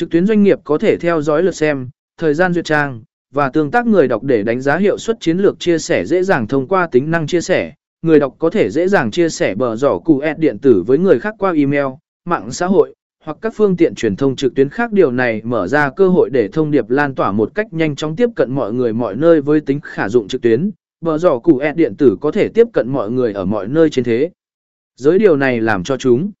Trực tuyến doanh nghiệp có thể theo dõi lượt xem, thời gian duyệt trang, và tương tác người đọc để đánh giá hiệu suất chiến lược chia sẻ dễ dàng thông qua tính năng chia sẻ. Người đọc có thể dễ dàng chia sẻ bờ giỏ cụ điện tử với người khác qua email, mạng xã hội, hoặc các phương tiện truyền thông trực tuyến khác điều này mở ra cơ hội để thông điệp lan tỏa một cách nhanh chóng tiếp cận mọi người mọi nơi với tính khả dụng trực tuyến. Bờ giỏ cụ ed điện tử có thể tiếp cận mọi người ở mọi nơi trên thế. Giới điều này làm cho chúng